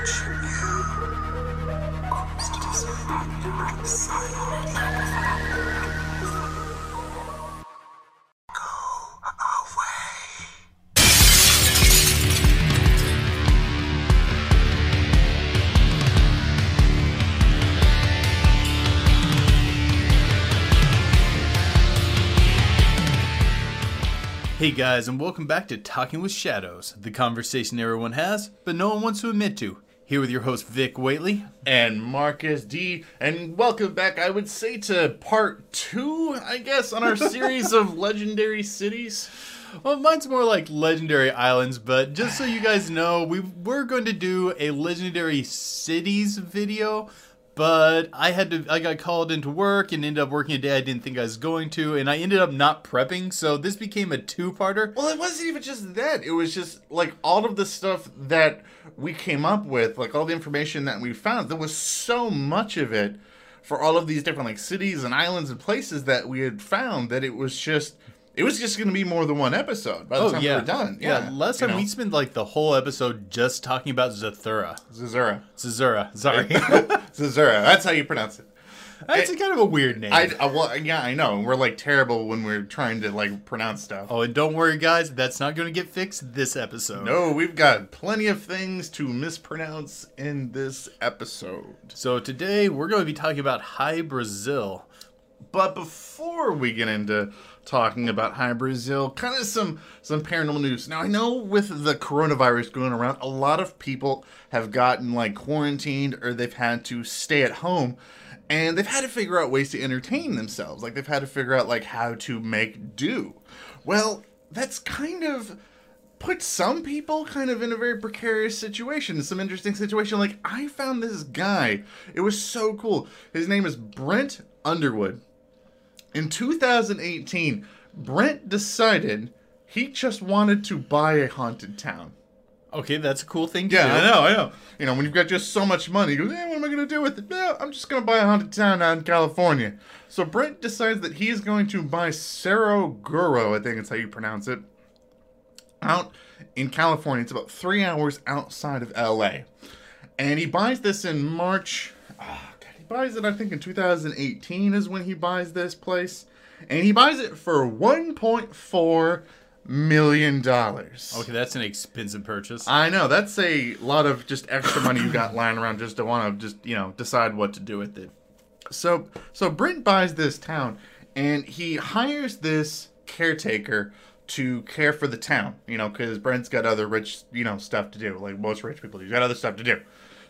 you. Away. Hey guys, and welcome back to Talking with Shadows, the conversation everyone has, but no one wants to admit to. Here with your host Vic Waitley. and Marcus D. And welcome back, I would say, to part two, I guess, on our series of legendary cities. Well, mine's more like legendary islands, but just so you guys know, we we're going to do a legendary cities video, but I had to I got called into work and ended up working a day I didn't think I was going to, and I ended up not prepping, so this became a two-parter. Well, it wasn't even just that. It was just like all of the stuff that we came up with, like all the information that we found. There was so much of it for all of these different like cities and islands and places that we had found that it was just it was just going to be more than one episode by the Oh time yeah, we were done. Yeah, last you time know. we spent like the whole episode just talking about Zathura. Zazura. Zazura, sorry. Zazura. That's how you pronounce it. That's a kind of a weird name. I, I well, yeah, I know. We're like terrible when we're trying to like pronounce stuff. Oh, and don't worry, guys, that's not going to get fixed this episode. No, we've got plenty of things to mispronounce in this episode. So today we're going to be talking about High Brazil. But before we get into talking about High Brazil, kind of some some paranormal news. Now I know with the coronavirus going around, a lot of people have gotten like quarantined or they've had to stay at home and they've had to figure out ways to entertain themselves. Like they've had to figure out like how to make do. Well, that's kind of put some people kind of in a very precarious situation, some interesting situation. Like I found this guy. It was so cool. His name is Brent Underwood. In 2018, Brent decided he just wanted to buy a haunted town. Okay, that's a cool thing to Yeah, do. I know, I know. You know, when you've got just so much money, you go, eh, what am I going to do with it? Yeah, I'm just going to buy a haunted town out in California. So Brent decides that he's going to buy Cerro Gordo, I think it's how you pronounce it, out in California. It's about three hours outside of LA. And he buys this in March. he buys it, I think, in 2018 is when he buys this place. And he buys it for $1.4 million. Okay, that's an expensive purchase. I know that's a lot of just extra money you got lying around just to want to just you know decide what to do with it. So so Brent buys this town and he hires this caretaker to care for the town. You know because Brent's got other rich you know stuff to do like most rich people do. He's got other stuff to do.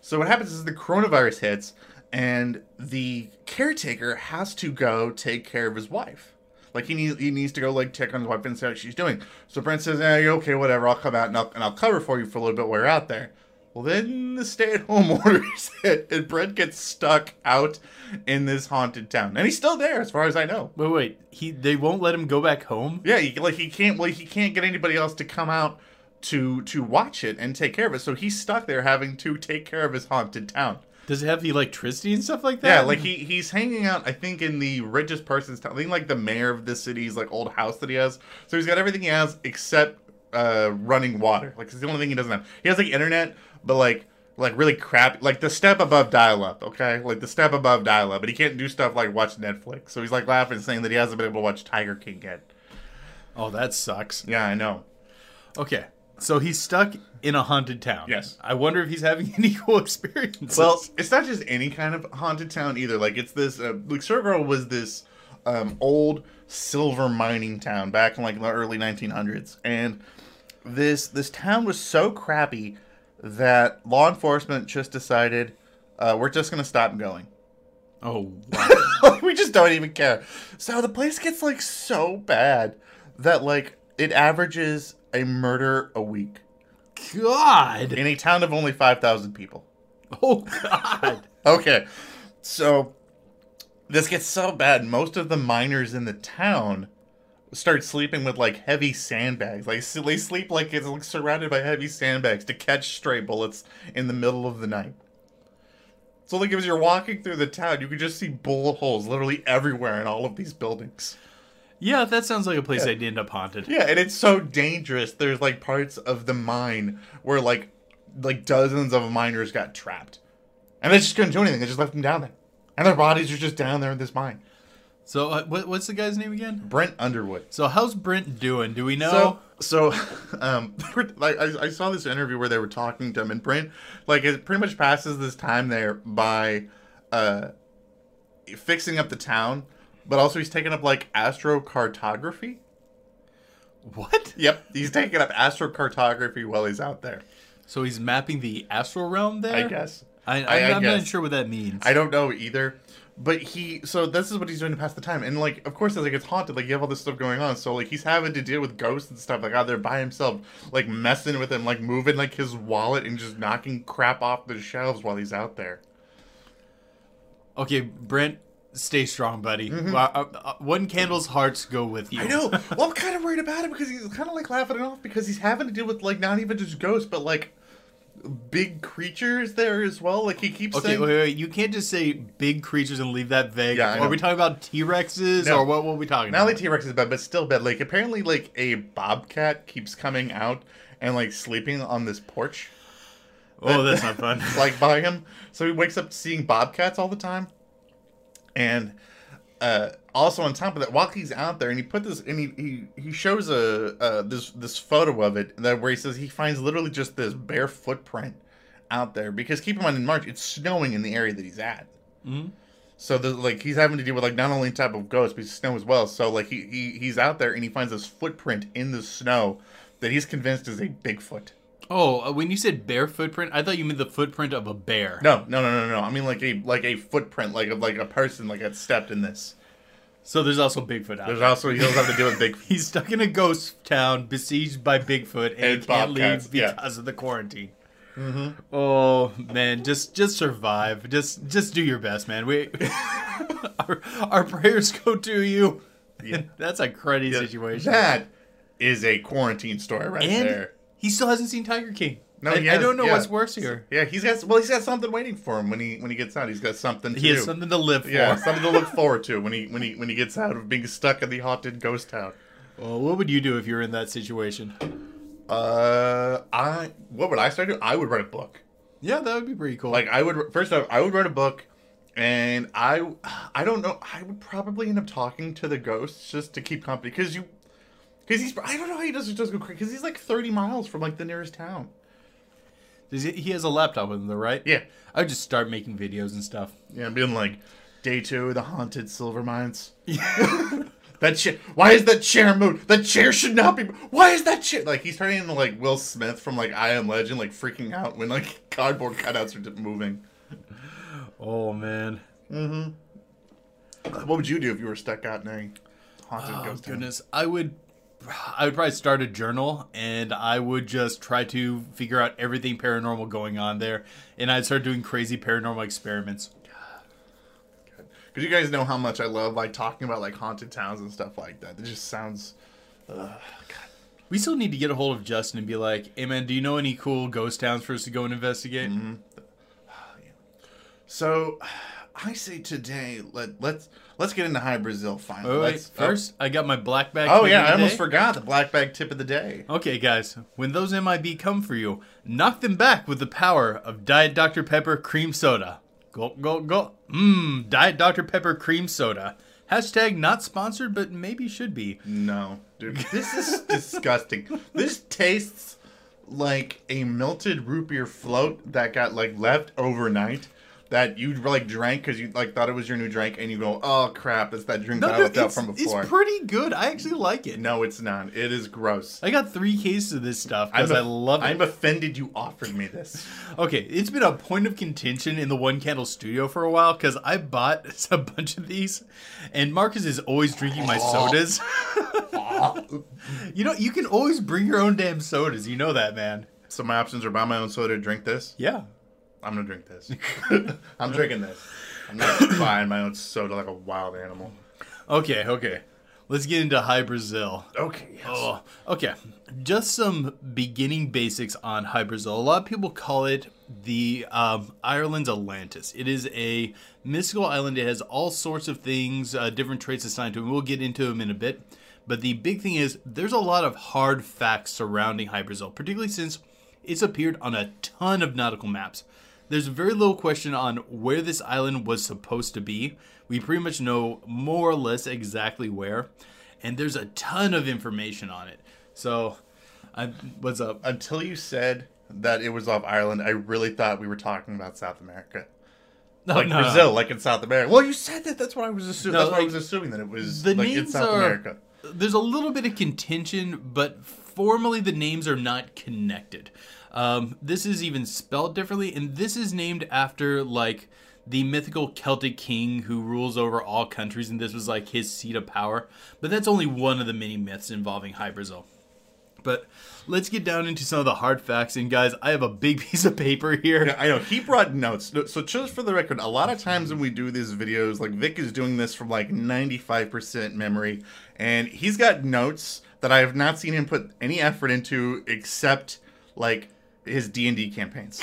So what happens is the coronavirus hits and the caretaker has to go take care of his wife. Like he needs he needs to go like check on his wife and see how she's doing. So Brent says, "Yeah, okay? Whatever. I'll come out and I'll and I'll cover for you for a little bit while you're out there." Well, then the stay-at-home orders hit, and Brent gets stuck out in this haunted town, and he's still there, as far as I know. wait, wait. He they won't let him go back home? Yeah, he, like he can't like he can't get anybody else to come out to to watch it and take care of it. So he's stuck there having to take care of his haunted town. Does it have the electricity and stuff like that? Yeah, like he he's hanging out. I think in the richest person's town. I think like the mayor of the city's like old house that he has. So he's got everything he has except uh running water. Like it's the only thing he doesn't have. He has like internet, but like like really crap. Like the step above dial up. Okay, like the step above dial up. But he can't do stuff like watch Netflix. So he's like laughing, saying that he hasn't been able to watch Tiger King yet. Oh, that sucks. Yeah, I know. Okay. So he's stuck in a haunted town. Yes. I wonder if he's having any cool experiences. Well, it's not just any kind of haunted town either. Like it's this. Uh, like Surgirl was this um, old silver mining town back in like the early 1900s, and this this town was so crappy that law enforcement just decided uh, we're just gonna stop going. oh, wow. we just don't even care. So the place gets like so bad that like it averages a murder a week God. in a town of only five thousand people. Oh, God. Okay, so this gets so bad. Most of the miners in the town start sleeping with like heavy sandbags. Like they sleep like it's like surrounded by heavy sandbags to catch stray bullets in the middle of the night. So like as you're walking through the town, you can just see bullet holes literally everywhere in all of these buildings. Yeah, that sounds like a place Yeah. I'd end up haunted. Yeah, and it's so dangerous. There's like parts of the mine where like like dozens of miners got trapped, and they just couldn't do anything. They just left them down there, and their bodies are just down there in this mine. So uh, what, what's the guy's name again? Brent Underwood. So how's Brent doing? Do we know? So, so, um, like I, I saw this interview where they were talking to him, and Brent, like, it pretty much passes this time there by, uh, fixing up the town, but also he's taking up like astrocartography. what? Yep, he's taking up astrocartography while he's out there. So he's mapping the astral realm there. I guess. I, I- I'm, I I'm guess. not sure what that means. I don't know either. But he, so this is what he's doing to pass the time, and like, of course, as like it's haunted, like you have all this stuff going on, so like he's having to deal with ghosts and stuff, like out there by himself, like messing with him, like moving like his wallet and just knocking crap off the shelves while he's out there. Okay, Brent, stay strong, buddy. Uh, uh, uh, one candle's hearts go with you. Mm-hmm. I know. well, I'm kind of worried about it because he's kind of like laughing it off because he's having to deal with like not even just ghosts, but like big creatures there as well. Like he keeps Okay, saying, wait, wait. You can't just say big creatures and leave that vague. Yeah, are we talking about T Rexes No. or what? What are we talking about? Not only? T Rex is bad, but still bad. Like apparently, like a bobcat keeps coming out and like sleeping on this porch, oh, that's not fun. like by him. So he wakes up seeing bobcats all the time, and uh, also on top of that, while he's out there, and he put this, and he he, he shows a uh, this this photo of it that where he says he finds literally just this bare footprint out there because keep in mind in March it's snowing in the area that he's at. So the like he's having to deal with like not only type of ghost but snow as well. So like he, he he's out there and he finds this footprint in the snow that he's convinced is a Bigfoot. Oh, uh, when you said bear footprint, I thought you meant the footprint of a bear. No, no, no, no, no. I mean like a like a footprint like of like a person like had stepped in this. So there's also Bigfoot out There's there. also he doesn't have to deal with Bigfoot. He's stuck in a ghost town, besieged by Bigfoot, and, And can't leave yeah. because of the quarantine. Oh man, just just survive. Just just do your best, man. We our, our prayers go to you. Yeah. That's a cruddy situation. That is a quarantine story right and there. He still hasn't seen Tiger King. No, I, he I don't know yeah. what's worse here. Yeah, he's got well, he's got something waiting for him when he when he gets out. He's got something to He do. has something to live for. yeah, something to look forward to when he when he when he gets out of being stuck in the haunted ghost town. Well, what would you do if you were in that situation? Uh, I what would I start doing? I would write a book. Yeah, that would be pretty cool. Like I would first off, I would write a book, and I I don't know. I would probably end up talking to the ghosts just to keep company because you because he's I don't know how he does it just go crazy because he's like thirty miles from like the nearest town. Does he, he has a laptop with him, though, right? Yeah, I would just start making videos and stuff. yeah, I'm being like day two, the haunted silver mines. That chair. Why is that chair moved? That chair should not be. Why is that chair? Like he's turning into like Will Smith from like I Am Legend, like freaking out when like cardboard cutouts are moving. Oh man. Mm-hmm. What would you do if you were stuck out in a haunted Oh ghost town? goodness, I would. I would probably start a journal, and I would just try to figure out everything paranormal going on there, and I'd start doing crazy paranormal experiments. Because you guys know how much I love like talking about like haunted towns and stuff like that. It just sounds. We still need to get a hold of Justin and be like, "Hey man, do you know any cool ghost towns for us to go and investigate?" Mm-hmm. So, I say today let let's let's get into High Brazil finally. Oh, wait, Let's- first, I got my black bag. Oh, yeah, I almost forgot the black bag tip of the day. Okay, guys, when those MIB come for you, knock them back with the power of Diet Dr. Pepper Cream Soda. Go, go, go. Mmm, Diet Dr. Pepper Cream Soda. Hashtag not sponsored, but maybe should be. No, dude, this is disgusting. This tastes like a melted root beer float that got like left overnight. That you like drank because you like thought it was your new drink, and you go, "Oh crap, it's that drink that I no, left out it's, from before." it's pretty good. I actually like it. no, it's not. It is gross. I got three cases of this stuff because I love it. I'm offended you offered me this. Okay, it's been a point of contention in the One Candle studio for a while because I bought a bunch of these, and Marcus is always drinking my sodas. you know, you can always bring your own damn sodas. You know that, man. So my options are buy my own soda, drink this. Yeah. I'm gonna drink this. I'm drinking this. I'm not buying my own soda like a wild animal. Okay, okay. Let's get into High Brazil. Okay. Yes. Oh, okay. Just some beginning basics on High Brazil. A lot of people call it the um, Ireland's Atlantis. It is a mystical island. It has all sorts of things, uh, different traits assigned to it. We'll get into them in a bit. But the big thing is, there's a lot of hard facts surrounding High Brazil, particularly since It's appeared on a ton of nautical maps. There's very little question on where this island was supposed to be. We pretty much know more or less exactly where, and there's a ton of information on it. So, I, what's up? Until you said that it was off Ireland, I really thought we were talking about South America. No, Like no, no. Brazil, like in South America. Well, you said that. That's what I was assuming. No, that's what I was assuming that it was the like in South are America. there's a little bit of contention but formally the names are not connected um, this is even spelled differently and this is named after like the mythical celtic king who rules over all countries and this was like his seat of power but that's only one of the many myths involving brazil but let's get down into some of the hard facts and guys i have a big piece of paper here Yeah, I know. He brought notes. So just for the record, a lot of times when we do these videos, like Vic is doing this from like 95% memory, and he's got notes that I have not seen him put any effort into except like his D&D campaigns.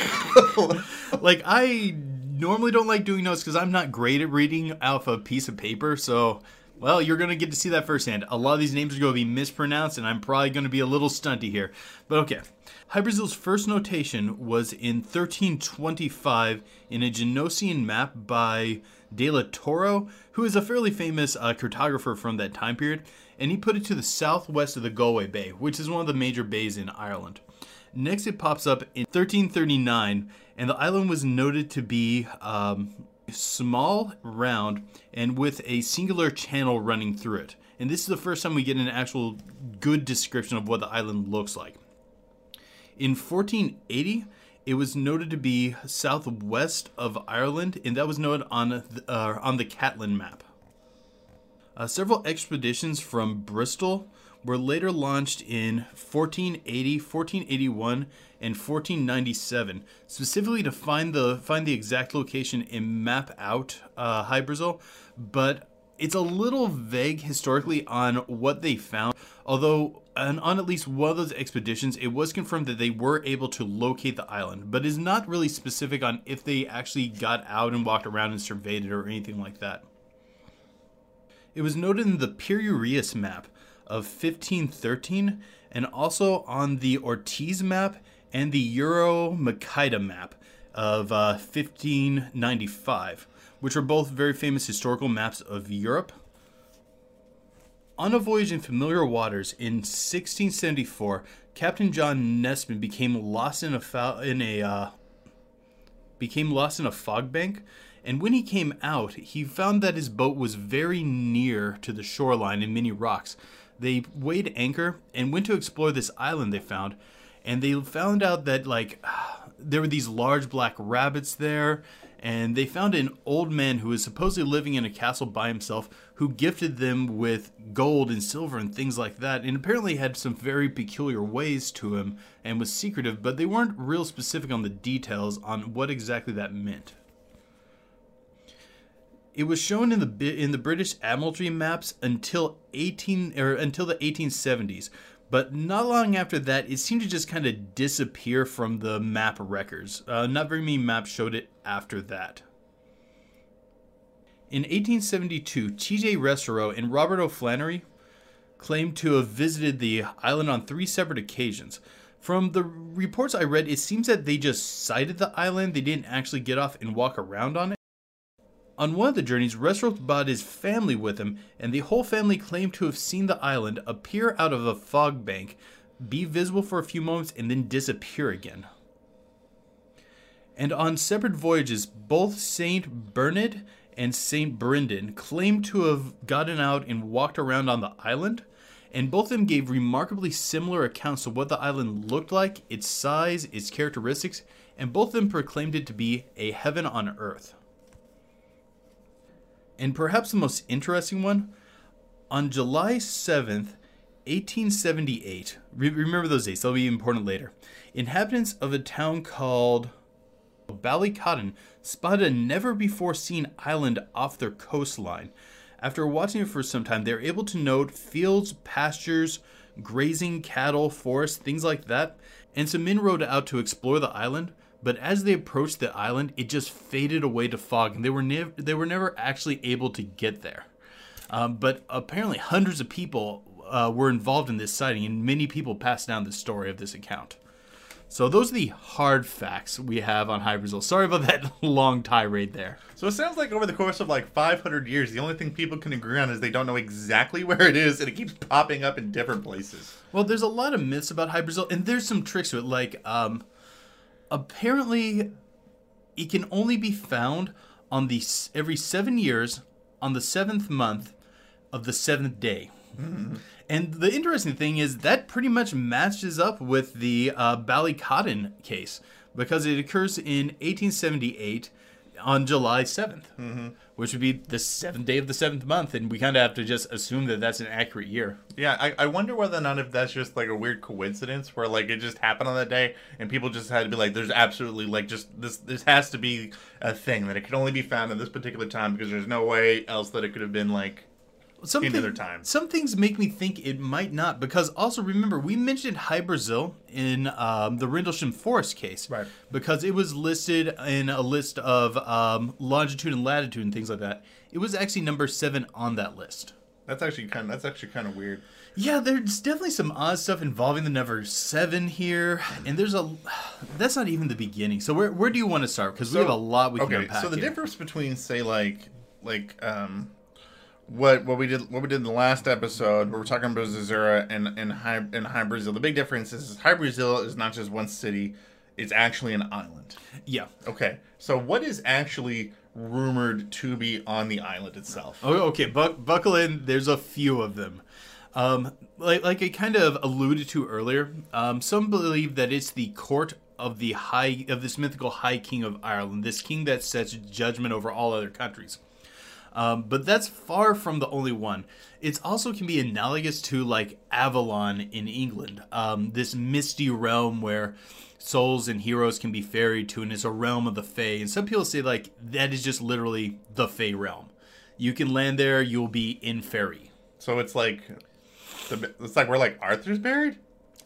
like I normally don't like doing notes because I'm not great at reading off a piece of paper. So, well, you're gonna get to see that firsthand. A lot of these names are gonna be mispronounced, and I'm probably gonna be a little stunty here. But okay. High Brazil's first notation was in 1325 in a Genosian map by De La Toro, who is a fairly famous uh, cartographer from that time period, and he put it to the southwest of the Galway Bay, which is one of the major bays in Ireland. Next, it pops up in 1339, and the island was noted to be um, small, round, and with a singular channel running through it. And this is the first time we get an actual good description of what the island looks like. In 1480, it was noted to be southwest of Ireland, and that was noted on the, uh, on the Catlin map. Uh, several expeditions from Bristol were later launched in 1480, 1481, and 1497, specifically to find the find the exact location and map out uh, High Brazil. But it's a little vague historically on what they found. Although on, on at least one of those expeditions, it was confirmed that they were able to locate the island, but is not really specific on if they actually got out and walked around and surveyed it or anything like that. It was noted in the Piri Reis map of 1513 and also on the Ortiz map and the Euro Makita map of uh, 1595, which are both very famous historical maps of Europe. On a voyage in familiar waters in 1674, Captain John Nesman became lost in a fo- in a uh, became lost in a fog bank, and when he came out, he found that his boat was very near to the shoreline and many rocks. They weighed anchor and went to explore this island they found, and they found out that like there were these large black rabbits there, and they found an old man who was supposedly living in a castle by himself who gifted them with gold and silver and things like that and apparently had some very peculiar ways to him and was secretive but they weren't real specific on the details on what exactly that meant it was shown in the in the British Admiralty maps until 18 or until the 1870s, but not long after that, it seemed to just kind of disappear from the map records. Uh, not very many maps showed it after that. In 1872, T.J. Restero and Robert O'Flannery claimed to have visited the island on three separate occasions. From the reports I read, it seems that they just sighted the island. They didn't actually get off and walk around on it. On one of the journeys, Resroth brought his family with him, and the whole family claimed to have seen the island appear out of a fog bank, be visible for a few moments, and then disappear again. And on separate voyages, both Saint Bernard and Saint Brendan claimed to have gotten out and walked around on the island, and both of them gave remarkably similar accounts of what the island looked like, its size, its characteristics, and both of them proclaimed it to be a heaven on earth. And perhaps the most interesting one, on July 7th, 1878, re- remember those dates, they'll be important later. Inhabitants of a town called Ballycotton spotted a never before seen island off their coastline. After watching it for some time, they were able to note fields, pastures, grazing cattle, forests, things like that. And some men rode out to explore the island, but as they approached the island, it just faded away to fog, and they were never they were never actually able to get there. Um, but apparently, hundreds of people uh, were involved in this sighting, and many people passed down the story of this account. So those are the hard facts we have on High Brazil. Sorry about that long tirade there. So it sounds like over the course of like 500 years, the only thing people can agree on is they don't know exactly where it is, and it keeps popping up in different places. Well, there's a lot of myths about High Brazil, and there's some tricks to it. Like, um, apparently, it can only be found on the every seven years on the seventh month of the seventh day. And the interesting thing is that pretty much matches up with the uh, Ballycotton case because it occurs in 1878 on July 7th, mm-hmm. which would be the seventh day of the seventh month. And we kind of have to just assume that that's an accurate year. Yeah, I, I wonder whether or not if that's just like a weird coincidence where like it just happened on that day and people just had to be like, there's absolutely like just this this has to be a thing that it could only be found at this particular time because there's no way else that it could have been like some time. Some things make me think it might not, because also remember we mentioned High Brazil in um, the Rendlesham Forest case, Right. Because it was listed in a list of um, longitude and latitude and things like that. It was actually number seven on that list. that's actually kind of that's actually kind of weird. Yeah, there's definitely some odd stuff involving the number seven here, and there's a. That's not even the beginning. So where where do you want to start? Because we have a lot we can okay, unpack so the here. difference between say like like um what what we did what we did in the last episode we're talking about Zazura and and high and high Brazil. The big difference is, is high Brazil is not just one city; it's actually an island. Yeah. Okay, so what is actually rumored to be on the island itself? Oh, okay, buck, buckle in. There's a few of them. Um, like, like I kind of alluded to earlier, um, some believe that it's the court of the high of this mythical High King of Ireland, this king that sets judgment over all other countries. Um, but that's far from the only one. It also can be analogous to like Avalon in England, um, this misty realm where souls and heroes can be ferried to, and it's a realm of the Fae. And some people say like that is just literally the Fae realm. You can land there, you'll be in fairy. So it's like it's like we're like Arthur's buried.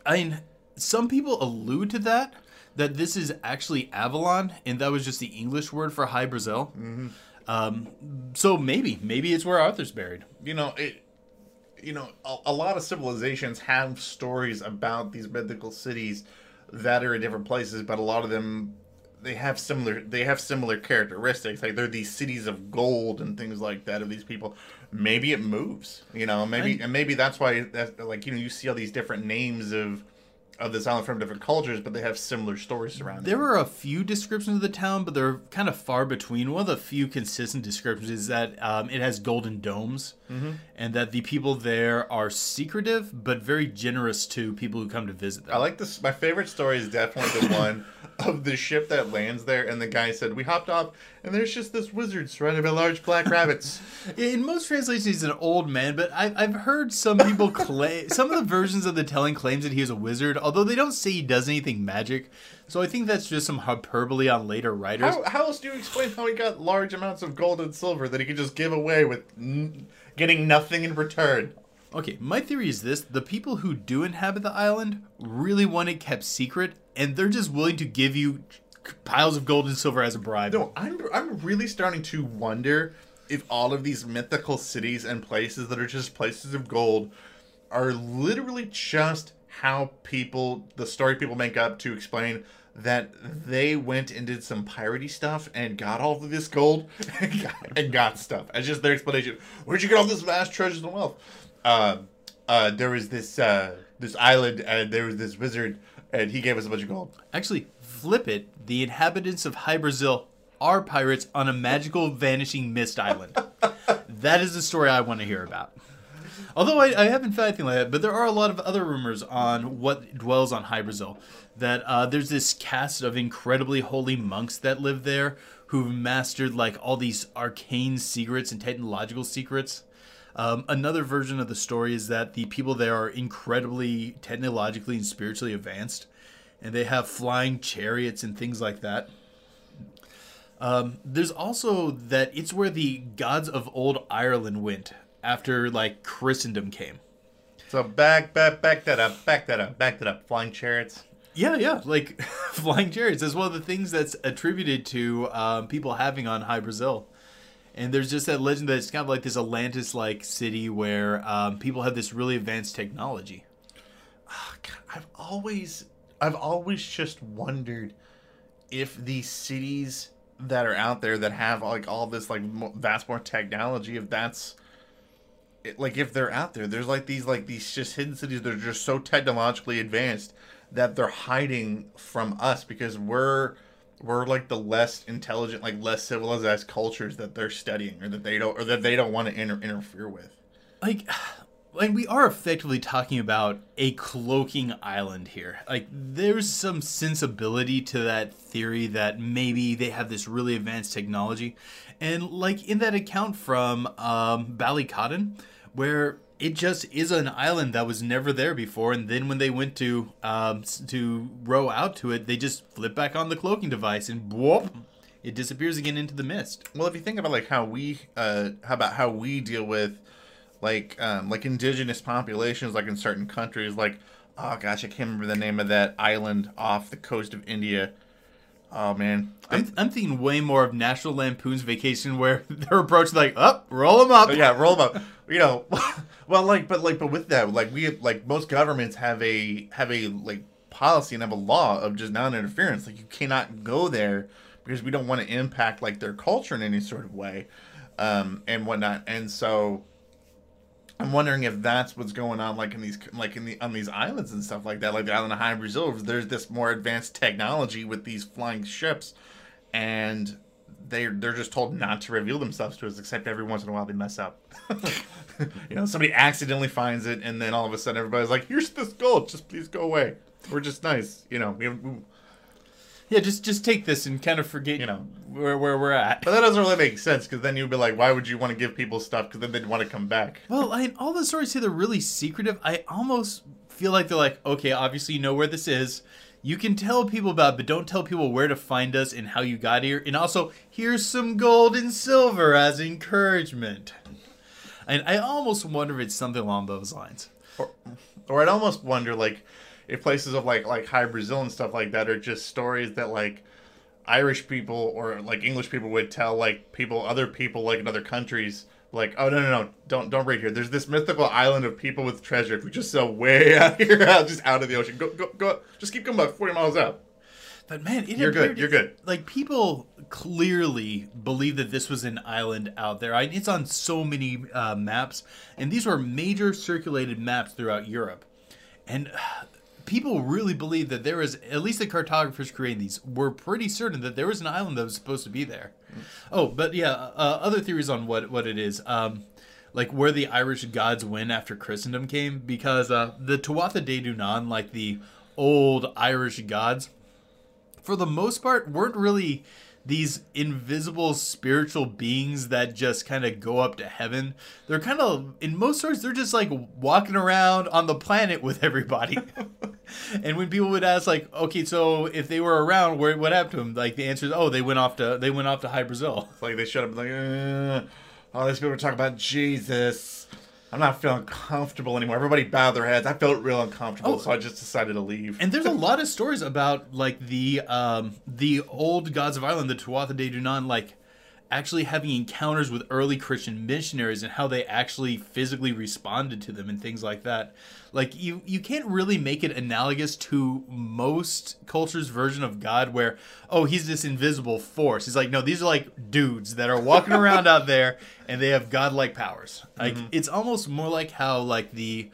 I mean, some people allude to that, that this is actually Avalon, and that was just the English word for High Brazil. Um, so maybe, maybe it's where Arthur's buried. you know it you know a, a lot of civilizations have stories about these mythical cities that are in different places but a lot of them they have similar they have similar characteristics like they're these cities of gold and things like that of these people maybe it moves you know maybe And- and maybe that's why that like you know you see all these different names of of this island from different cultures but they have similar stories surrounding it. There are a few descriptions of the town, but they're kind of far between. One of the few consistent descriptions is that um, it has golden domes, Mm-hmm. and that the people there are secretive but very generous to people who come to visit them. I like this. My favorite story is definitely the one of the ship that lands there, and the guy said, "We hopped off, and there's just this wizard surrounded by large black rabbits." In most translations, he's an old man, but I've, I've heard some people claim some of the versions of the telling claims that he is a wizard, although they don't say he does anything magic. So I think that's just some hyperbole on later writers. how, how else do you explain how he got large amounts of gold and silver that he could just give away with n- getting nothing in return? Okay, my theory is this: the people who do inhabit the island really want it kept secret, and they're just willing to give you piles of gold and silver as a bribe. No, I'm I'm really starting to wonder if all of these mythical cities and places that are just places of gold are literally just how people the story people make up to explain that they went and did some piratey stuff and got all of this gold and got, and got stuff. It's just their explanation. Where'd you get all this vast treasures and wealth? Uh, uh, there was this uh, this island and there was this wizard and he gave us a bunch of gold. Actually, flip it: the inhabitants of High Brazil are pirates on a magical vanishing mist island. that is the story I want to hear about. Although I, I haven't found anything like that, but there are a lot of other rumors on what dwells on High Brazil. That uh, there's this cast of incredibly holy monks that live there who've mastered like all these arcane secrets and technological secrets. Um, another version of the story is that the people there are incredibly technologically and spiritually advanced, and they have flying chariots and things like that. Um, there's also that it's where the gods of old Ireland went after like Christendom came. So back, back, back that up, back that up, back that up. Flying chariots. Yeah, yeah, like flying chariots is one of the things that's attributed to um, people having on High Brazil. And there's just that legend that it's kind of like this Atlantis-like city where um, people have this really advanced technology. God, I've always, I've always just wondered if these cities that are out there that have like all this like vast more technology, if that's it, like if they're out there, there's like these like these just hidden cities that are just so technologically advanced that they're hiding from us because we're we're like the less intelligent, like less civilized cultures that they're studying or that they don't or that they don't want to inter- interfere with. like and we are effectively talking about a cloaking island here like there's some sensibility to that theory that maybe they have this really advanced technology and like in that account from um ballycotton where it just is an island that was never there before and then when they went to um to row out to it they just flip back on the cloaking device and whoop it disappears again into the mist Well, if you think about like how we, uh, how about how we deal with, like, um, like indigenous populations, like in certain countries, like, oh gosh, I can't remember the name of that island off the coast of India. Oh man, I'm, I'm thinking way more of National Lampoon's Vacation, where their approach is like, up, roll them up. Yeah, roll them up. You know, well, like, but like, but with that, like, we like most governments have a have a like policy and have a law of just non-interference. Like, you cannot go there because we don't want to impact like their culture in any sort of way, um, and whatnot. And so, I'm wondering if that's what's going on, like in these, like in the on these islands and stuff like that, like the island of High Brazil. There's this more advanced technology with these flying ships, and they they're just told not to reveal themselves to us, except every once in a while they mess up. you know, somebody accidentally finds it, and then all of a sudden everybody's like, "Here's this gold, just please go away. We're just nice." You know, we, Yeah, just just take this and kind of forget, You know. where where we're at. but that doesn't really make sense because then you'd be like, "Why would you want to give people stuff?" Because then they'd want to come back. Well, I, mean, all the stories here they're really secretive. I almost feel like they're like, okay, obviously you know where this is. You can tell people about, it, but don't tell people where to find us and how you got here. And also, here's some gold and silver as encouragement. And I almost wonder if it's something along those lines. Or, or I'd almost wonder like if places of like like High Brazil and stuff like that are just stories that like Irish people or like English people would tell like people other people like in other countries like oh no no no don't don't read here there's this mythical island of people with treasure if we just sail way out here out just out of the ocean go go go just keep going about 40 miles out But man, it You're good, you're good. Like people clearly believe that this was an island out there. I, it's on so many uh, maps, and these were major circulated maps throughout Europe, and. uh, People really believe that there was at least the cartographers creating these were pretty certain that there was an island that was supposed to be there. Oh, but yeah, uh, other theories on what what it is. Um, like where the Irish gods went after Christendom came, because uh, the Tuatha De Danann, like the old Irish gods, for the most part, weren't really these invisible spiritual beings that just kind of go up to heaven. They're kind of, in most stories, they're just like walking around on the planet with everybody. and when people would ask, like, okay, so if they were around, where what happened to them? Like the answer is, oh, they went off to they went off to High Brazil. It's like they shut up like uh, all these people are talking about Jesus I'm not feeling comfortable anymore. Everybody bowed their heads. I felt real uncomfortable Oh. so I just decided to leave. And there's a lot of stories about like the um the old gods of Ireland, the Tuatha De Danann, like actually having encounters with early Christian missionaries and how they actually physically responded to them and things like that. Like you you can't really make it analogous to most cultures' version of God where oh he's this invisible force. He's like no these are like dudes that are walking around out there and they have godlike powers. Like it's almost more like how like the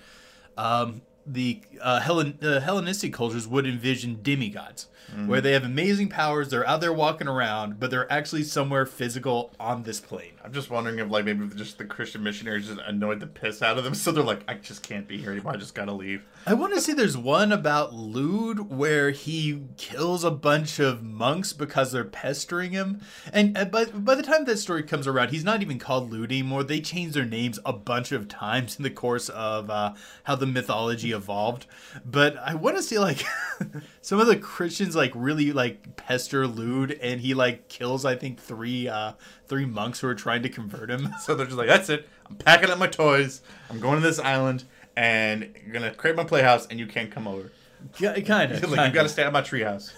um, the uh, Hellen, uh, Hellenistic cultures would envision demigods, where they have amazing powers. They're out there walking around, but they're actually somewhere physical on this plane. I'm just wondering if like maybe just the Christian missionaries just annoyed the piss out of them so they're like I just can't be here anymore I just gotta leave I want to see. there's one about Lude where he kills a bunch of monks because they're pestering him. And by, by the time that story comes around, he's not even called Lude anymore. They changed their names a bunch of times in the course of uh, how the mythology evolved. But I want to see like some of the Christians like really like pester Lude, and he like kills I think three uh, three monks who are trying to convert him. so they're just like that's it I'm packing up my toys I'm going to this island and you're gonna create my playhouse and you can't come over kind of. like you gotta stay at my treehouse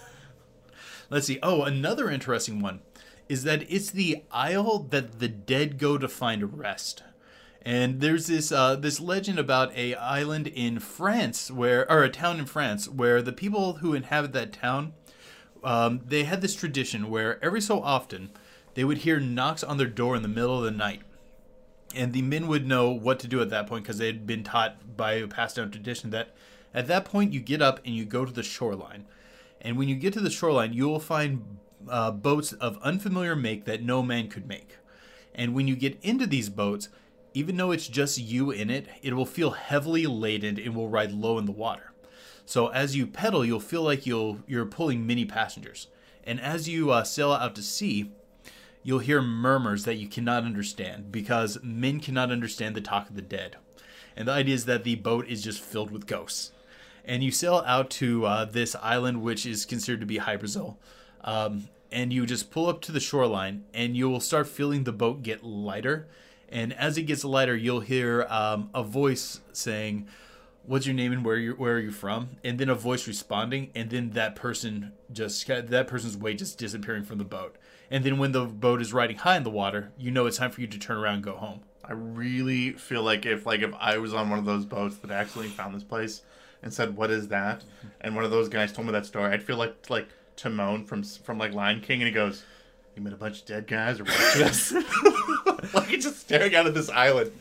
Let's see. Oh, another interesting one is that it's the isle that the dead go to find rest. And there's this uh, this legend about a island in France where, or a town in France where the people who inhabit that town, um, they had this tradition where every so often they would hear knocks on their door in the middle of the night, and the men would know what to do at that point because they had been taught by a passed down tradition that at that point you get up and you go to the shoreline, and when you get to the shoreline you will find uh, boats of unfamiliar make that no man could make, and when you get into these boats even though it's just you in it, it will feel heavily laden and will ride low in the water. So as you pedal, you'll feel like you'll you're pulling many passengers. And as you uh, sail out to sea, you'll hear murmurs that you cannot understand because men cannot understand the talk of the dead. And the idea is that the boat is just filled with ghosts. And you sail out to uh, this island, which is considered to be Hy-Brasil. Um, and you just pull up to the shoreline, and you will start feeling the boat get lighter and as it gets lighter, you'll hear um, a voice saying, "What's your name and where you where are you from?" And then a voice responding, and then that person just that person's weight just disappearing from the boat. And then when the boat is riding high in the water, you know it's time for you to turn around and go home. I really feel like if like if I was on one of those boats that accidentally found this place and said, "What is that?" and one of those guys told me that story, I'd feel like like Timon from from like Lion King, and he goes, "You met a bunch of dead guys or what?" like just staring out of this island.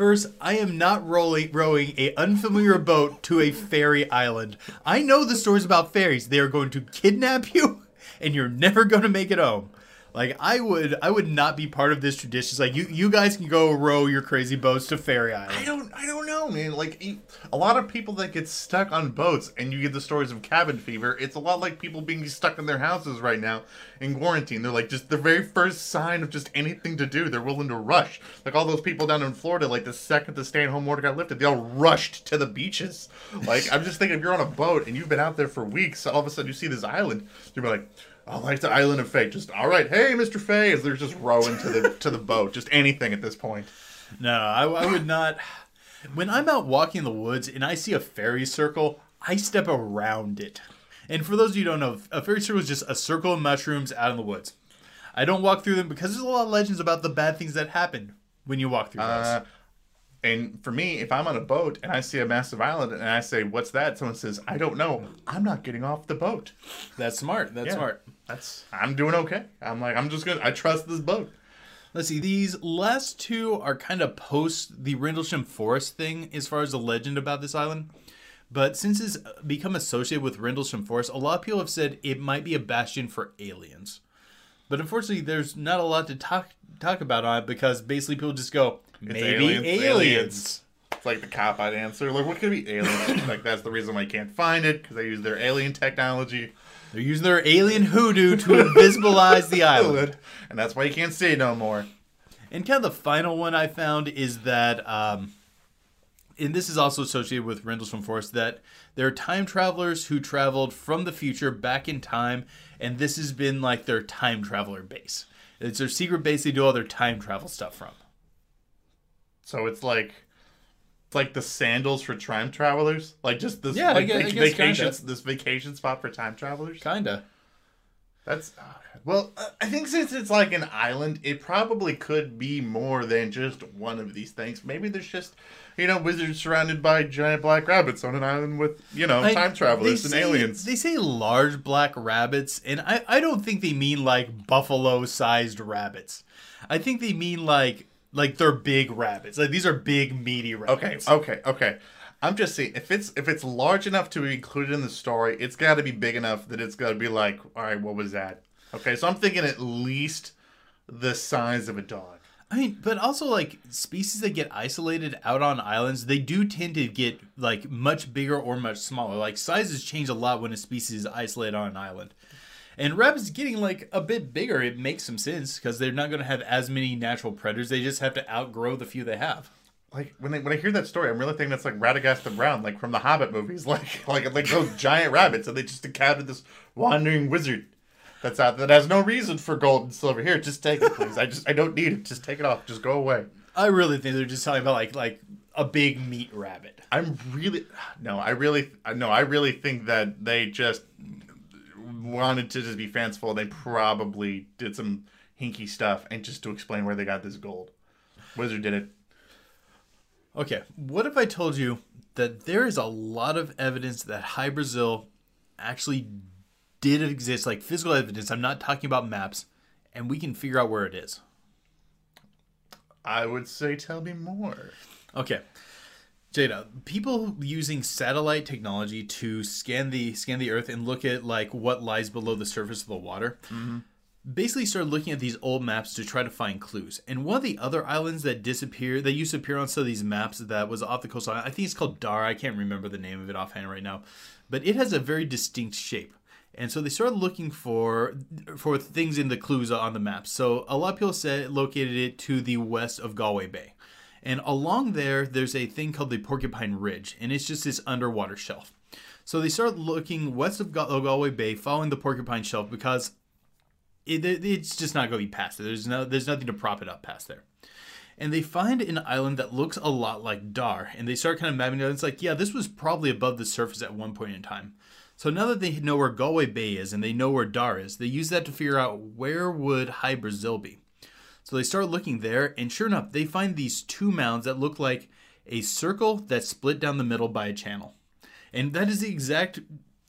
First, I am not rolling, rowing a unfamiliar boat to a fairy island. I know the stories about fairies. They are going to kidnap you, and you're never going to make it home. Like I would, I would not be part of this tradition. It's like you, you guys can go row your crazy boats to Fairy Island. I don't, I don't know, man. Like a lot of people that get stuck on boats, and you get the stories of cabin fever. It's a lot like people being stuck in their houses right now in quarantine. They're like just the very first sign of just anything to do, they're willing to rush. Like all those people down in Florida, like the second the stay-at-home order got lifted, they all rushed to the beaches. Like I'm just thinking, if you're on a boat and you've been out there for weeks, all of a sudden you see this island, you're like. Oh, like the island of Fae. Just all right, hey, Mr. Fae, as they're just rowing to the to the boat. Just anything at this point. No, I, I would not. When I'm out walking in the woods and I see a fairy circle, I step around it. And for those of you who don't know, a fairy circle is just a circle of mushrooms out in the woods. I don't walk through them because there's a lot of legends about the bad things that happen when you walk through those. Uh, and for me, if I'm on a boat and I see a massive island and I say, "What's that?" Someone says, "I don't know." I'm not getting off the boat. That's smart. That's Yeah. smart. That's I'm doing okay. I'm like I'm just gonna I trust this boat. Let's see. These last two are kind of post the Rendlesham Forest thing as far as the legend about this island. But since it's become associated with Rendlesham Forest, a lot of people have said it might be a bastion for aliens. But unfortunately, there's not a lot to talk talk about on it because basically people just go, maybe aliens, aliens. aliens. It's like the cop out answer. Like, what could be aliens? like that's the reason why you can't find it because they use their alien technology. They're using their alien hoodoo to invisibilize the island. and that's why you can't see no more. And kind of the final one I found is that, um, and this is also associated with Rendlesham Forest, that there are time travelers who traveled from the future back in time, and this has been like their time traveler base. It's their secret base they do all their time travel stuff from. So it's like it's like the sandals for time travelers. Like just this Yeah, like, guess- I vac- guess vacation kinda. this vacation spot for time travelers. Kinda. That's uh, well, uh, I think since it's like an island, it probably could be more than just one of these things. Maybe there's just you know wizards surrounded by giant black rabbits on an island with you know I- time travelers and say- aliens. They say large black rabbits, and I, I don't think they mean like buffalo sized rabbits. I think they mean like like they're big rabbits. Like these are big meaty rabbits. Okay, okay, okay. I'm just saying if it's if it's large enough to be included in the story, it's got to be big enough that it's got to be like, all right, what was that? Okay, so I'm thinking at least the size of a dog. I mean, but also like species that get isolated out on islands, they do tend to get like much bigger or much smaller. Like sizes change a lot when a species is isolated on an island. And rabbits getting like a bit bigger, it makes some sense because they're not going to have as many natural predators. They just have to outgrow the few they have. Like when I, when I hear that story, I'm really thinking that's like Radagast the Brown, like from the Hobbit movies, like like like those giant rabbits, and they just encountered this wandering wizard that's out that has no reason for gold and silver. Here, just take it, please. I just I don't need it. Just take it off. Just go away. I really think they're just talking about like like a big meat rabbit. I'm really no. I really no. I really think that they just wanted to just be fanciful. They probably did some hinky stuff and just to explain where they got this gold. Wizard did it. Okay, what if I told you that there is a lot of evidence that High Brazil actually did exist, like physical evidence? I'm not talking about maps, and we can figure out where it is. I would say, tell me more. Okay. Jada, people using satellite technology to scan the scan the Earth and look at like what lies below the surface of the water, mm-hmm. basically started looking at these old maps to try to find clues. And one of the other islands that disappeared, that used to appear on some of these maps, that was off the coastline. I think it's called Dar. I can't remember the name of it offhand right now, but it has a very distinct shape. And so they started looking for for things in the clues on the map. So a lot of people said located it to the west of Galway Bay. And along there, there's a thing called the Porcupine Ridge, and it's just this underwater shelf. So they start looking west of Gal- Galway Bay, following the Porcupine Shelf, because it, it- it's just not going to be past it. There's no, there's nothing to prop it up past there. And they find an island that looks a lot like Dar, and they start kind of mapping it out. It's like, yeah, this was probably above the surface at one point in time. So now that they know where Galway Bay is and they know where Dar is, they use that to figure out where would High Brazil be. So they start looking there, and sure enough, they find these two mounds that look like a circle that's split down the middle by a channel. And that is the exact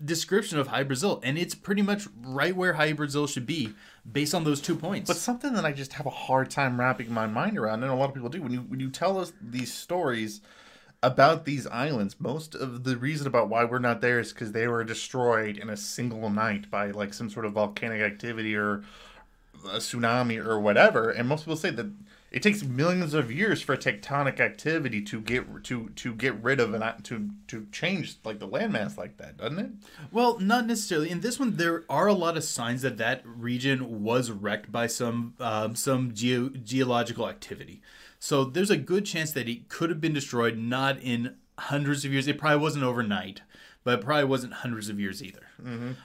description of High Brazil, and it's pretty much right where High Brazil should be based on those two points. But something that I just have a hard time wrapping my mind around, and a lot of people do, when you when you tell us these stories about these islands, most of the reason about why we're not there is because they were destroyed in a single night by like some sort of volcanic activity or a tsunami or whatever. And most people say that it takes millions of years for tectonic activity to get to to get rid of an to to change like the landmass like that, doesn't it? Well, not necessarily. In this one, there are a lot of signs that that region was wrecked by some um, some geo- geological activity. So there's a good chance that it could have been destroyed, not in hundreds of years. It probably wasn't overnight, but it probably wasn't hundreds of years either.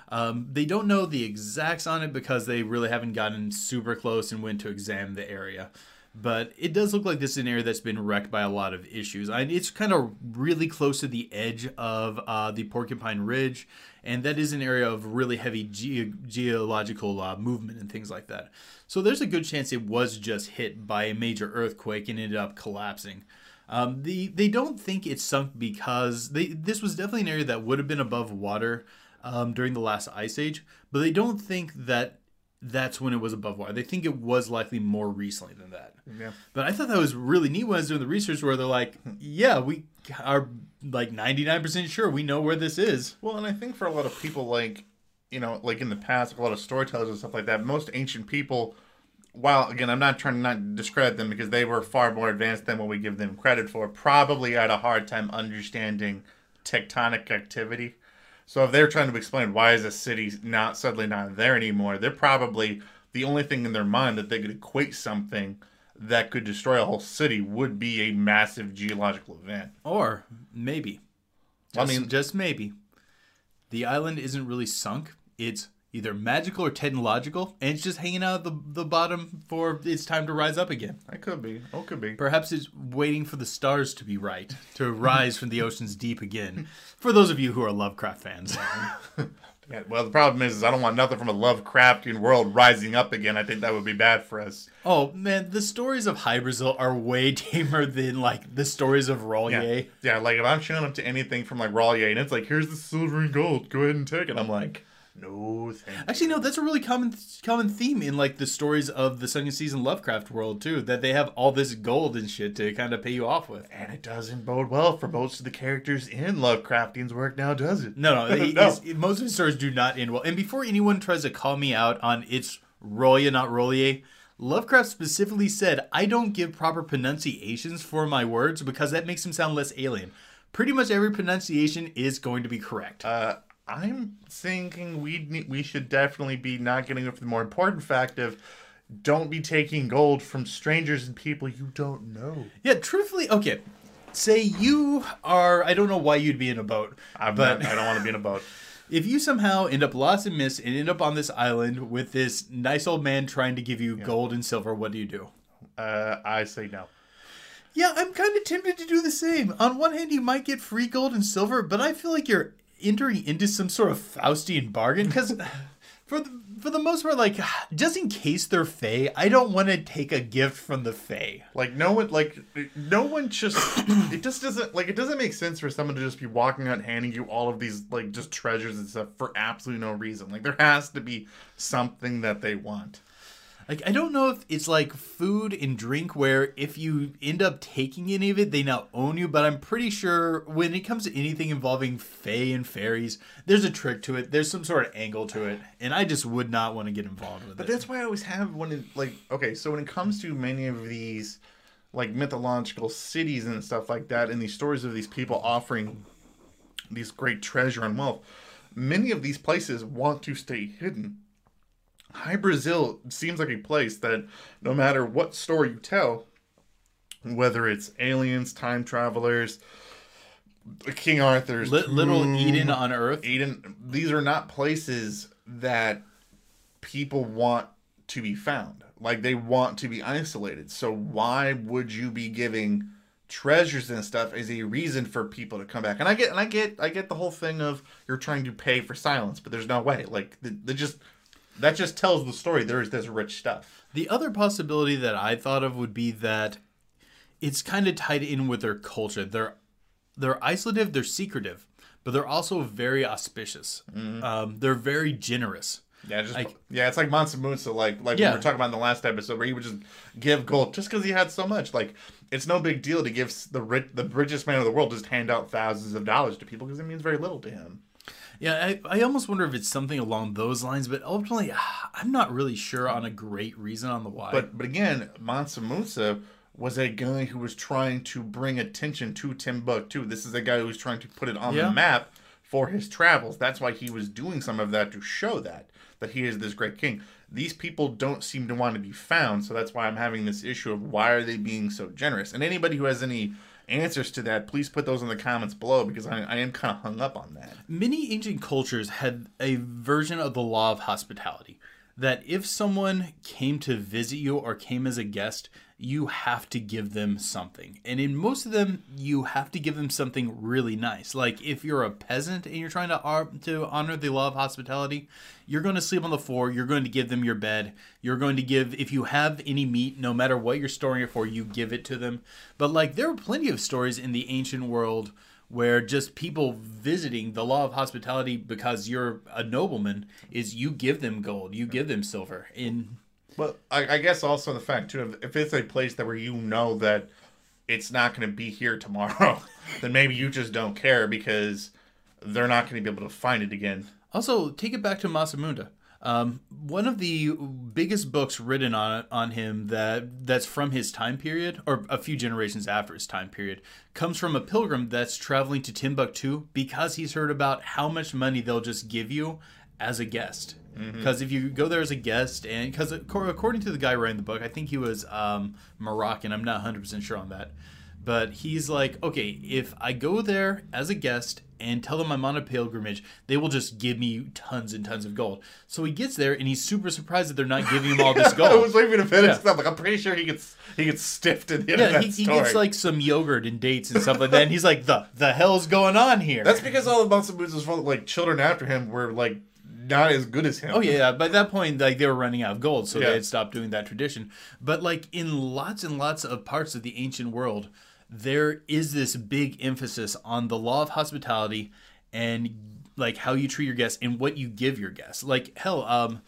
Um, they don't know the exacts on it because they really haven't gotten super close and went to examine the area. But it does look like this is an area that's been wrecked by a lot of issues. I, it's kind of really close to the edge of uh, the Porcupine Ridge, and that is an area of really heavy ge- geological uh, movement and things like that. So there's a good chance it was just hit by a major earthquake and ended up collapsing. Um, the they don't think it's sunk because they this was definitely an area that would have been above water um, during the last ice age, but they don't think that that's when it was above water. They think it was likely more recently than that. Yeah. But I thought that was really neat when I was doing the research where they're like, yeah, we are like 99% sure we know where this is. Well, and I think for a lot of people, like, you know, like in the past, a lot of storytellers and stuff like that, most ancient people, while, again, I'm not trying to not discredit them because they were far more advanced than what we give them credit for, probably had a hard time understanding tectonic activity. So if they're trying to explain why is a city not suddenly not there anymore, they're probably the only thing in their mind that they could equate something that could destroy a whole city would be a massive geological event. Or maybe, I mean- just maybe, the island isn't really sunk. It's either magical or technological, and it's just hanging out at the, the bottom for its time to rise up again. That could be. Oh, could be. Perhaps it's waiting for the stars to be right, to rise from the ocean's deep again. For those of you who are Lovecraft fans. Yeah, well, the problem is, is I don't want nothing from a Lovecraftian world rising up again. I think that would be bad for us. Oh man, the stories of High Brazil are way tamer than like the stories of R'lyeh. Yeah, yeah. Like if I'm showing up to anything from like R'lyeh and it's like, here's the silver and gold. Go ahead and take it. I'm like, no, thank you. Actually, no, that's a really common common theme in like the stories of the second season Lovecraft world too. That they have all this gold and shit to kind of pay you off with. And it doesn't bode well for most of the characters in Lovecraftian's work now, does it? No, no, No. most of his stories do not end well. And before anyone tries to call me out on it's Rollier, not Rollier, Lovecraft specifically said, I don't give proper pronunciations for my words because that makes them sound less alien. Pretty much every pronunciation is going to be correct. Uh, I'm thinking we ne- we should definitely be not getting with the more important fact of don't be taking gold from strangers and people you don't know. yeah, truthfully, okay. Say you are, I don't know why you'd be in a boat, I'm but not, I don't want to be in a boat. if you somehow end up lost and missed and end up on this island with this nice old man trying to give you gold and silver, what do you do? Uh, I say no. Yeah, I'm kind of tempted to do the same. On one hand, you might get free gold and silver, but I feel like you're entering into some sort of Faustian bargain because For the, for the most part, like just in case they're Fae, I don't want to take a gift from the Fae. Like no one, like no one just. it just doesn't like it doesn't make sense for someone to just be walking out handing you all of these like just treasures and stuff for absolutely no reason. Like there has to be something that they want. Like I don't know if it's like food and drink where if you end up taking any of it, they now own you. But I'm pretty sure when it comes to anything involving fae and fairies, there's a trick to it. There's some sort of angle to it, and I just would not want to get involved with But it. But that's why I always have one it like okay, so when it comes to many of these like mythological cities and stuff like that, and these stories of these people offering these great treasure and wealth, many of these places want to stay hidden. High Brazil seems like a place that no matter what story you tell, whether it's aliens, time travelers, King Arthur's Li- little tomb, Eden on Earth. Eden, these are not places that people want to be found. Like they want to be isolated. So why would you be giving treasures and stuff as a reason for people to come back? And I get, and I get, I get the whole thing of you're trying to pay for silence, but there's no way. Like the, the just that just tells the story. There is this rich stuff. The other possibility that I thought of would be that it's kind of tied in with their culture. They're they're isolative, they're secretive, but they're also very auspicious. Um, they're very generous. Yeah, just Like- yeah, it's like Mansa Musa, like like Yeah. we were talking about in the last episode, where he would just give gold just because he had so much. Like it's no big deal to give the rich, the richest man in the world just hand out thousands of dollars to people because it means very little to him. Yeah, I, I almost wonder if it's something along those lines, but ultimately, ah, I'm not really sure on a great reason on the why. But but again, Mansa Musa was a guy who was trying to bring attention to Timbuktu. This is a guy who was trying to put it on Yeah. the map for his travels. That's why he was doing some of that to show that that he is this great king. These people don't seem to want to be found, so that's why I'm having this issue of why are they being so generous? And anybody who has any answers to that, please put those in the comments below because I, I am kind of hung up on that. Many ancient cultures had a version of the law of hospitality that if someone came to visit you or came as a guest, you have to give them something. And in most of them, you have to give them something really nice. Like if you're a peasant and you're trying to ar- to honor the law of hospitality, you're going to sleep on the floor, you're going to give them your bed, you're going to give if you have any meat, no matter what you're storing it for, you give it to them. But like there are plenty of stories in the ancient world where just people visiting the law of hospitality because you're a nobleman is you give them gold, you give them silver. In But I, I guess also the fact too, if- if it's a place that where you know that it's not going to be here tomorrow, then maybe you just don't care because they're not going to be able to find it again. also take it back to Mansa Musa. Um, one of the biggest books written on on him that that's from his time period or a few generations after his time period comes from a pilgrim that's traveling to Timbuktu because he's heard about how much money they'll just give you as a guest. Because if you go there as a guest, and because according to the guy writing the book, I think he was um, Moroccan. I'm not 100 percent sure on that, but he's like, okay, if I go there as a guest and tell them I'm on a pilgrimage, they will just give me tons and tons of gold. So he gets there and he's super surprised that they're not giving him all this gold. I was leaving to finish Yeah. stuff. Like I'm pretty sure he gets he gets stiffed at the end yeah, he, he gets like some yogurt and dates and stuff like that. And he's like, the the hell's going on here? That's because all the Mansa Musa's like children after him were like not as good as him. Oh yeah, by that point, like they were running out of gold, so Yeah. they had stopped doing that tradition. But like in lots and lots of parts of the ancient world, there is this big emphasis on the law of hospitality and like how you treat your guests and what you give your guests. Like hell, um,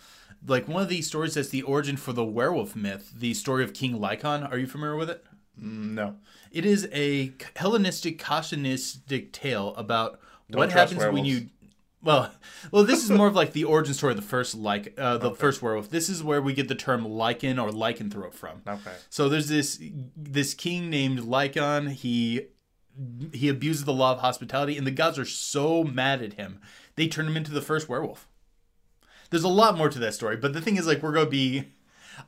like one of these stories that's the origin for the werewolf myth, the story of King Lycaon. Are you familiar with it? Mm, No. It is a Hellenistic cautionistic tale about what trust happens when you. Well, well, this is more of like the origin story of the first like uh, the first werewolf. This is where we get the term lycan or lycanthrope from. Okay. So there's this this king named Lycon. He he abuses the law of hospitality, and the gods are so mad at him they turn him into the first werewolf. There's a lot more to that story, but the thing is, like, we're gonna be.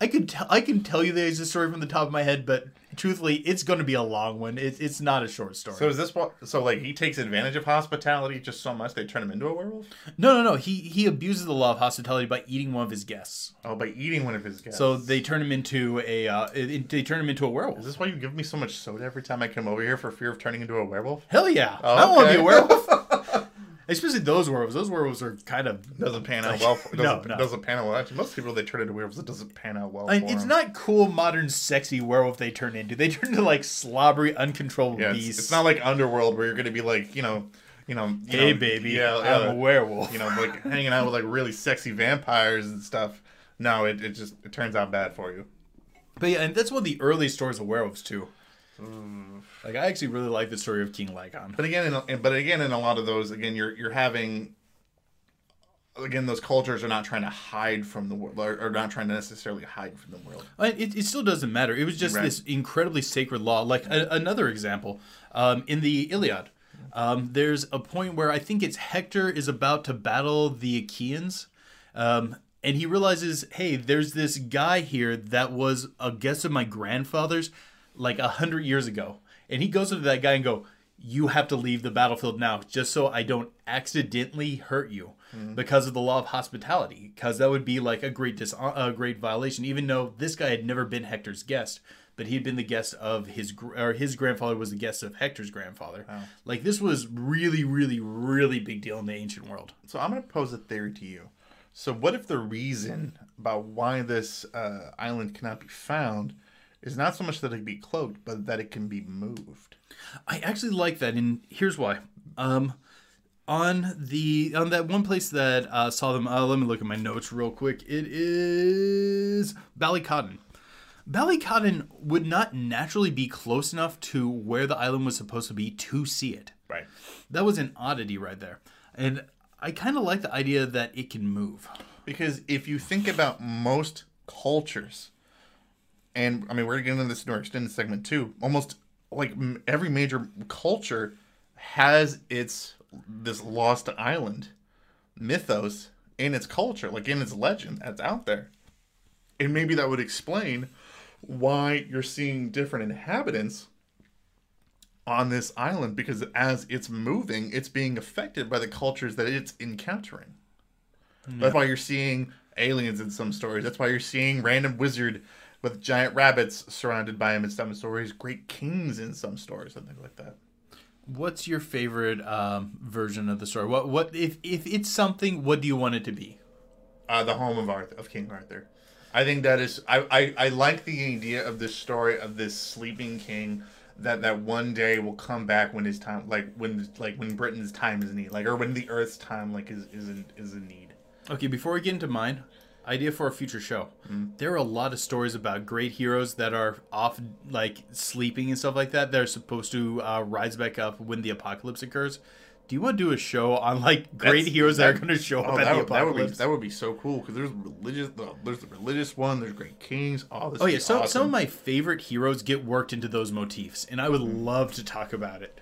I could tell I can tell you a story from the top of my head, but truthfully, it's going to be a long one. It's it's not a short story. So is this what? So like he takes advantage of hospitality just so much they turn him into a werewolf? no, no, no. He he abuses the law of hospitality by eating one of his guests. Oh, by eating one of his guests. So they turn him into a uh, it- they turn him into a werewolf. Is this why you give me so much soda every time I come over here for fear of turning into a werewolf? Hell yeah! Oh, I don't want to be a werewolf. Especially those werewolves. Those werewolves are kind of. Doesn't pan out well. For, No, doesn't, no. doesn't pan out well. Actually, most people they turn into werewolves. It doesn't pan out well. It's them. not cool, modern, sexy werewolf they turn into. They turn into like slobbery, uncontrollable Yeah, beasts. it's not like Underworld where you're gonna be like you know, you know, you hey, know, baby, yeah, I'm yeah, a werewolf. you know, like hanging out with like really sexy vampires and stuff. No, it, it just it turns out bad for you. But yeah, and that's one of the early stories of werewolves too. Mm. Like I actually really like the story of King Lycon. But again, in, but again, in a lot of those, again, you're you're having. Again, those cultures are not trying to hide from the world, or, not trying to necessarily hide from the world. It, it still doesn't matter. It was just Right. this incredibly sacred law. Like a, another example, um, in the Iliad, um, there's a point where I think it's Hector is about to battle the Achaeans, um, and he realizes, hey, there's this guy here that was a guest of my grandfather's, like a hundred years ago, and he goes up to that guy and go, "You have to leave the battlefield now, just so I don't accidentally hurt you." Because of the law of hospitality, because that would be like a great dis- a great violation. Even though this guy had never been Hector's guest, but he had been the guest of his gr- or his grandfather was the guest of Hector's grandfather. Like this was really, really, really big deal in the ancient world. So I'm going to pose a theory to you. So what if the reason about why this uh, island cannot be found is not so much that it can be cloaked, but that it can be moved? I actually like that, and here's why. Um, on the on that one place that uh, saw them. Uh, let me look at my notes real quick. It is Ballycotton. Ballycotton would not naturally be close enough to where the island was supposed to be to see it. Right. That was an oddity right there, and I kind of like the idea that it can move. Because if you think about most cultures, and I mean, we're going to get into this in our extended segment too, almost like m- every major culture has its this lost island mythos in its culture, like in its legend that's out there. And maybe that would explain why you're seeing different inhabitants on this island because as it's moving, it's being affected by the cultures that it's encountering. That's why you're seeing aliens in some stories. That's why you're seeing random wizard with giant rabbits surrounded by him in some stories, great kings in some stories, things like that. What's your favorite um, version of the story? What what if if it's something? What do you want it to be? Uh, the home of Arthur, of King Arthur. I think that is. I, I I like the idea of this story of this sleeping king that that one day will come back when his time, like when like when Britain's time is in need, like or when the Earth's time like is is in is in need. Okay, before we get into mine, idea for a future show. There are a lot of stories about great heroes that are off, like sleeping and stuff like that. They're supposed to uh, rise back up when the apocalypse occurs. Do you want to do a show on like great That's- heroes that, are going to show Oh, up at that, the would, that would be apocalypse? that would be so cool because there's religious. There's the religious one. There's great kings. Oh, this oh yeah, so some of my favorite heroes get worked into those motifs, and I would love to talk about it.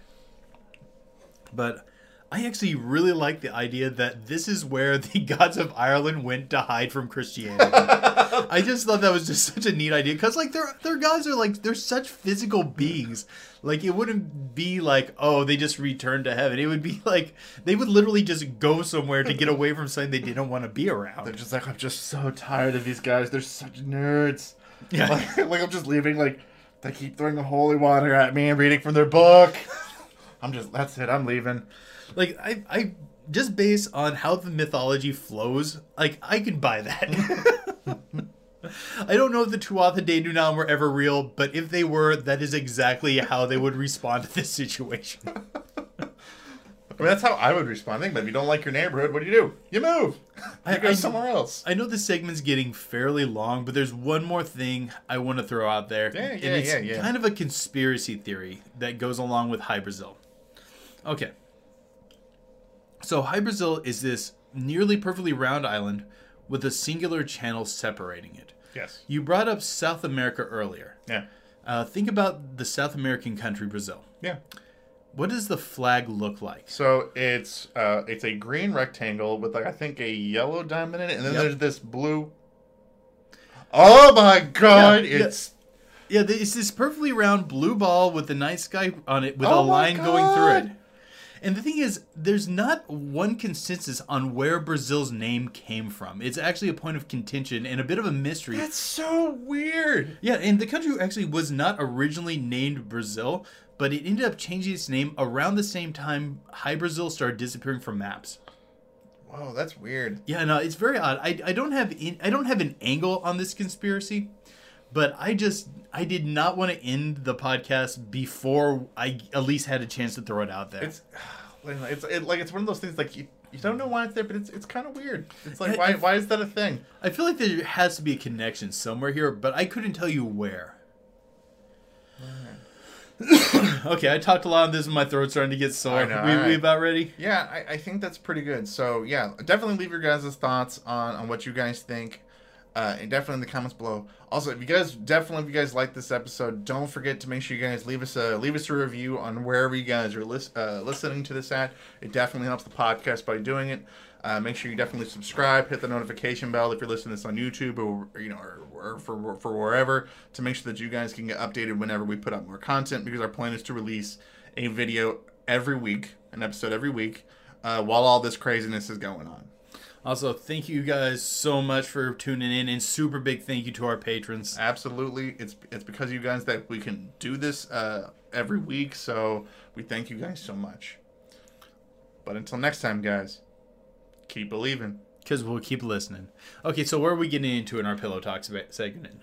But I actually really like the idea that this is where the gods of Ireland went to hide from Christianity. I just thought that was just such a neat idea because like their their guys are like they're such physical beings. Like it wouldn't be like oh they just returned to heaven. It would be like they would literally just go somewhere to get away from something they didn't want to be around. They're just like I'm just so tired of these guys. They're such nerds. Yeah. Like, like I'm just leaving. Like they keep throwing the holy water at me and reading from their book. I'm just that's it. I'm leaving. Like I, I just based on how the mythology flows, like I can buy that. I don't know if the Tuatha De Danann were ever real, but if they were, that is exactly how they would respond to this situation. I mean, that's how I would respond. Think, but if you don't like your neighborhood, what do you do? You move. You I- go I- somewhere else. I know this segment's getting fairly long, but there's one more thing I want to throw out there. Yeah, and it's yeah, yeah. kind of a conspiracy theory that goes along with High Brazil. Okay. So High Brazil is this nearly perfectly round island with a singular channel separating it. yes. You brought up South America earlier. Yeah. Uh, think about the South American country Brazil. Yeah. What does the flag look like? So it's uh it's a green rectangle with like I think a yellow diamond in it, and then Yep. there's this blue. Oh my god! Yeah, yeah. it's Yeah, th- it's this perfectly round blue ball with the night sky on it with Oh a line going through it. And the thing is, there's not one consensus on where Brazil's name came from. It's actually a point of contention and a bit of a mystery. that's so weird. Yeah, and the country actually was not originally named Brazil, but it ended up changing its name around the same time High Brazil started disappearing from maps. Whoa, that's weird. Yeah, no, it's very odd. I, I don't have in, I don't have an angle on this conspiracy, but I just I did not want to end the podcast before I at least had a chance to throw it out there. It's it's it, like it's one of those things like you, you don't know why it's there, but it's it's kind of weird. It's like I- why I- why is that a thing? I feel like there has to be a connection somewhere here, but I couldn't tell you where. okay, I talked a lot on this and my throat's starting to get sore. Know, we, we about ready? Yeah, I, I think that's pretty good. So yeah, definitely leave your guys' thoughts on on what you guys think. Uh, and definitely in the comments below. Also, if you guys definitely if you guys like this episode, don't forget to make sure you guys leave us a leave us a review on wherever you guys are lis- uh, listening to this at. It definitely helps the podcast by doing it. Uh, make sure you definitely subscribe, hit the notification bell if you're listening to this on YouTube or you know or, or for for wherever to make sure that you guys can get updated whenever we put up more content because our plan is to release a video every week, an episode every week, uh, while all this craziness is going on. Also, thank you guys so much for tuning in, and super big thank you to our patrons. Absolutely, it's it's because of you guys that we can do this uh, every week. So we thank you guys so much. But until next time, guys, keep believing. Because we'll keep listening. Okay, so where are we getting into in our Pillow Talk seg- segment?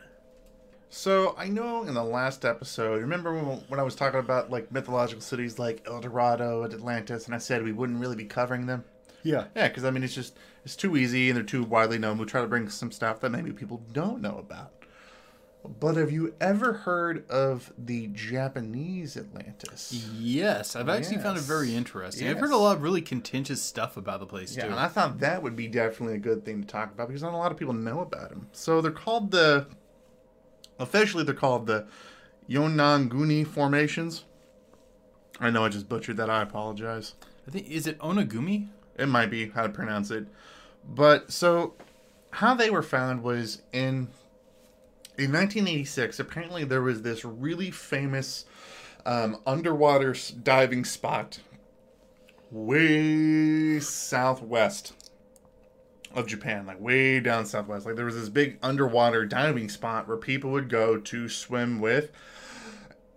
So I know in the last episode, remember when, when I was talking about like mythological cities like El Dorado and Atlantis, and I said we wouldn't really be covering them. Yeah. Yeah, because I mean it's just it's too easy and they're too widely known. We try to bring some stuff that maybe people don't know about. But have you ever heard of the Japanese Atlantis? Yes, I've actually found it Yes. very interesting. I've heard a lot of really contentious stuff about the place, Yeah, too. and I thought that would be definitely a good thing to talk about because not a lot of people know about them. So they're called the officially they're called the Yonanguni formations. I know I just butchered that. I apologize. I think, is it Onagumi? It might be how to pronounce it. But so how they were found was in in 1986 apparently there was this really famous um, underwater diving spot way southwest of Japan, like way down southwest. Like there was this big underwater diving spot where people would go to swim with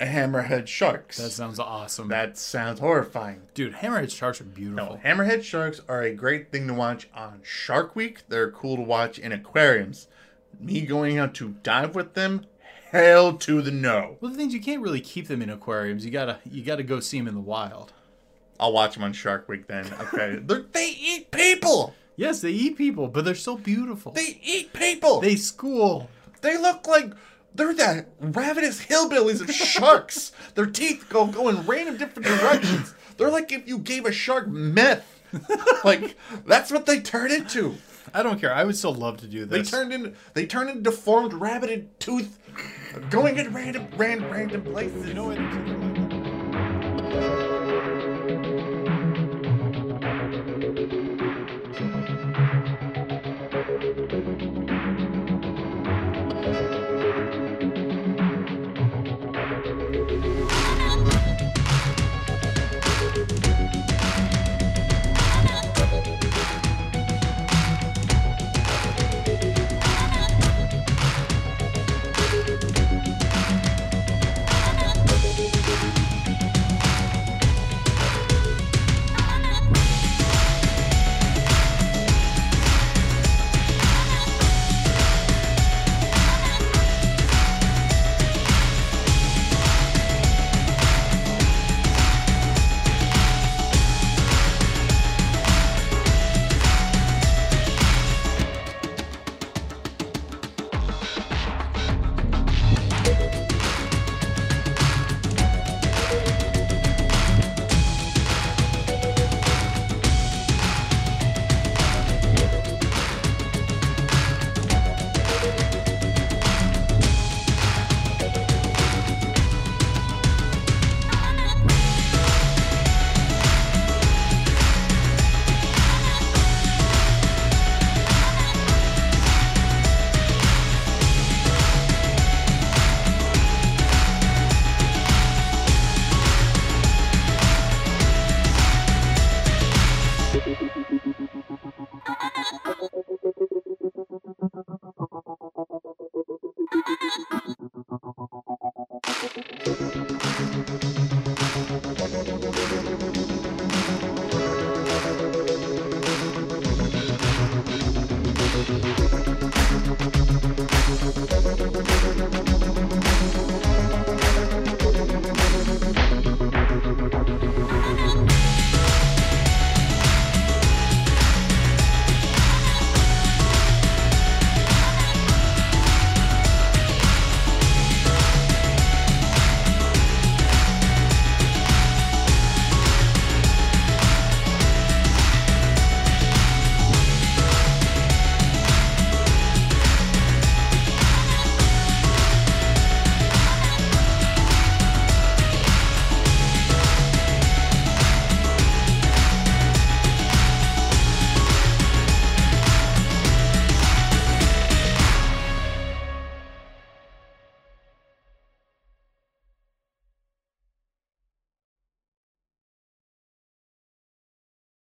hammerhead sharks. That sounds awesome. that sounds horrifying. Dude, hammerhead sharks are beautiful. No, hammerhead sharks are a great thing to watch on Shark Week. They're cool to watch in aquariums. Me going out to dive with them, hell to the no. Well, the things you can't really keep them in aquariums. You gotta, you gotta go see them in the wild. I'll watch them on Shark Week then. Okay, They're, they eat people. Yes, they eat people, but they're so beautiful. They eat people. They school. they look like they're that ravenous hillbillies of sharks. Their teeth go go in random different directions. They're like if you gave a shark meth. like that's what they turn into. I don't care. I would still love to do this. They turned into they turned into deformed rabbited tooth, going in random random random places. You know what?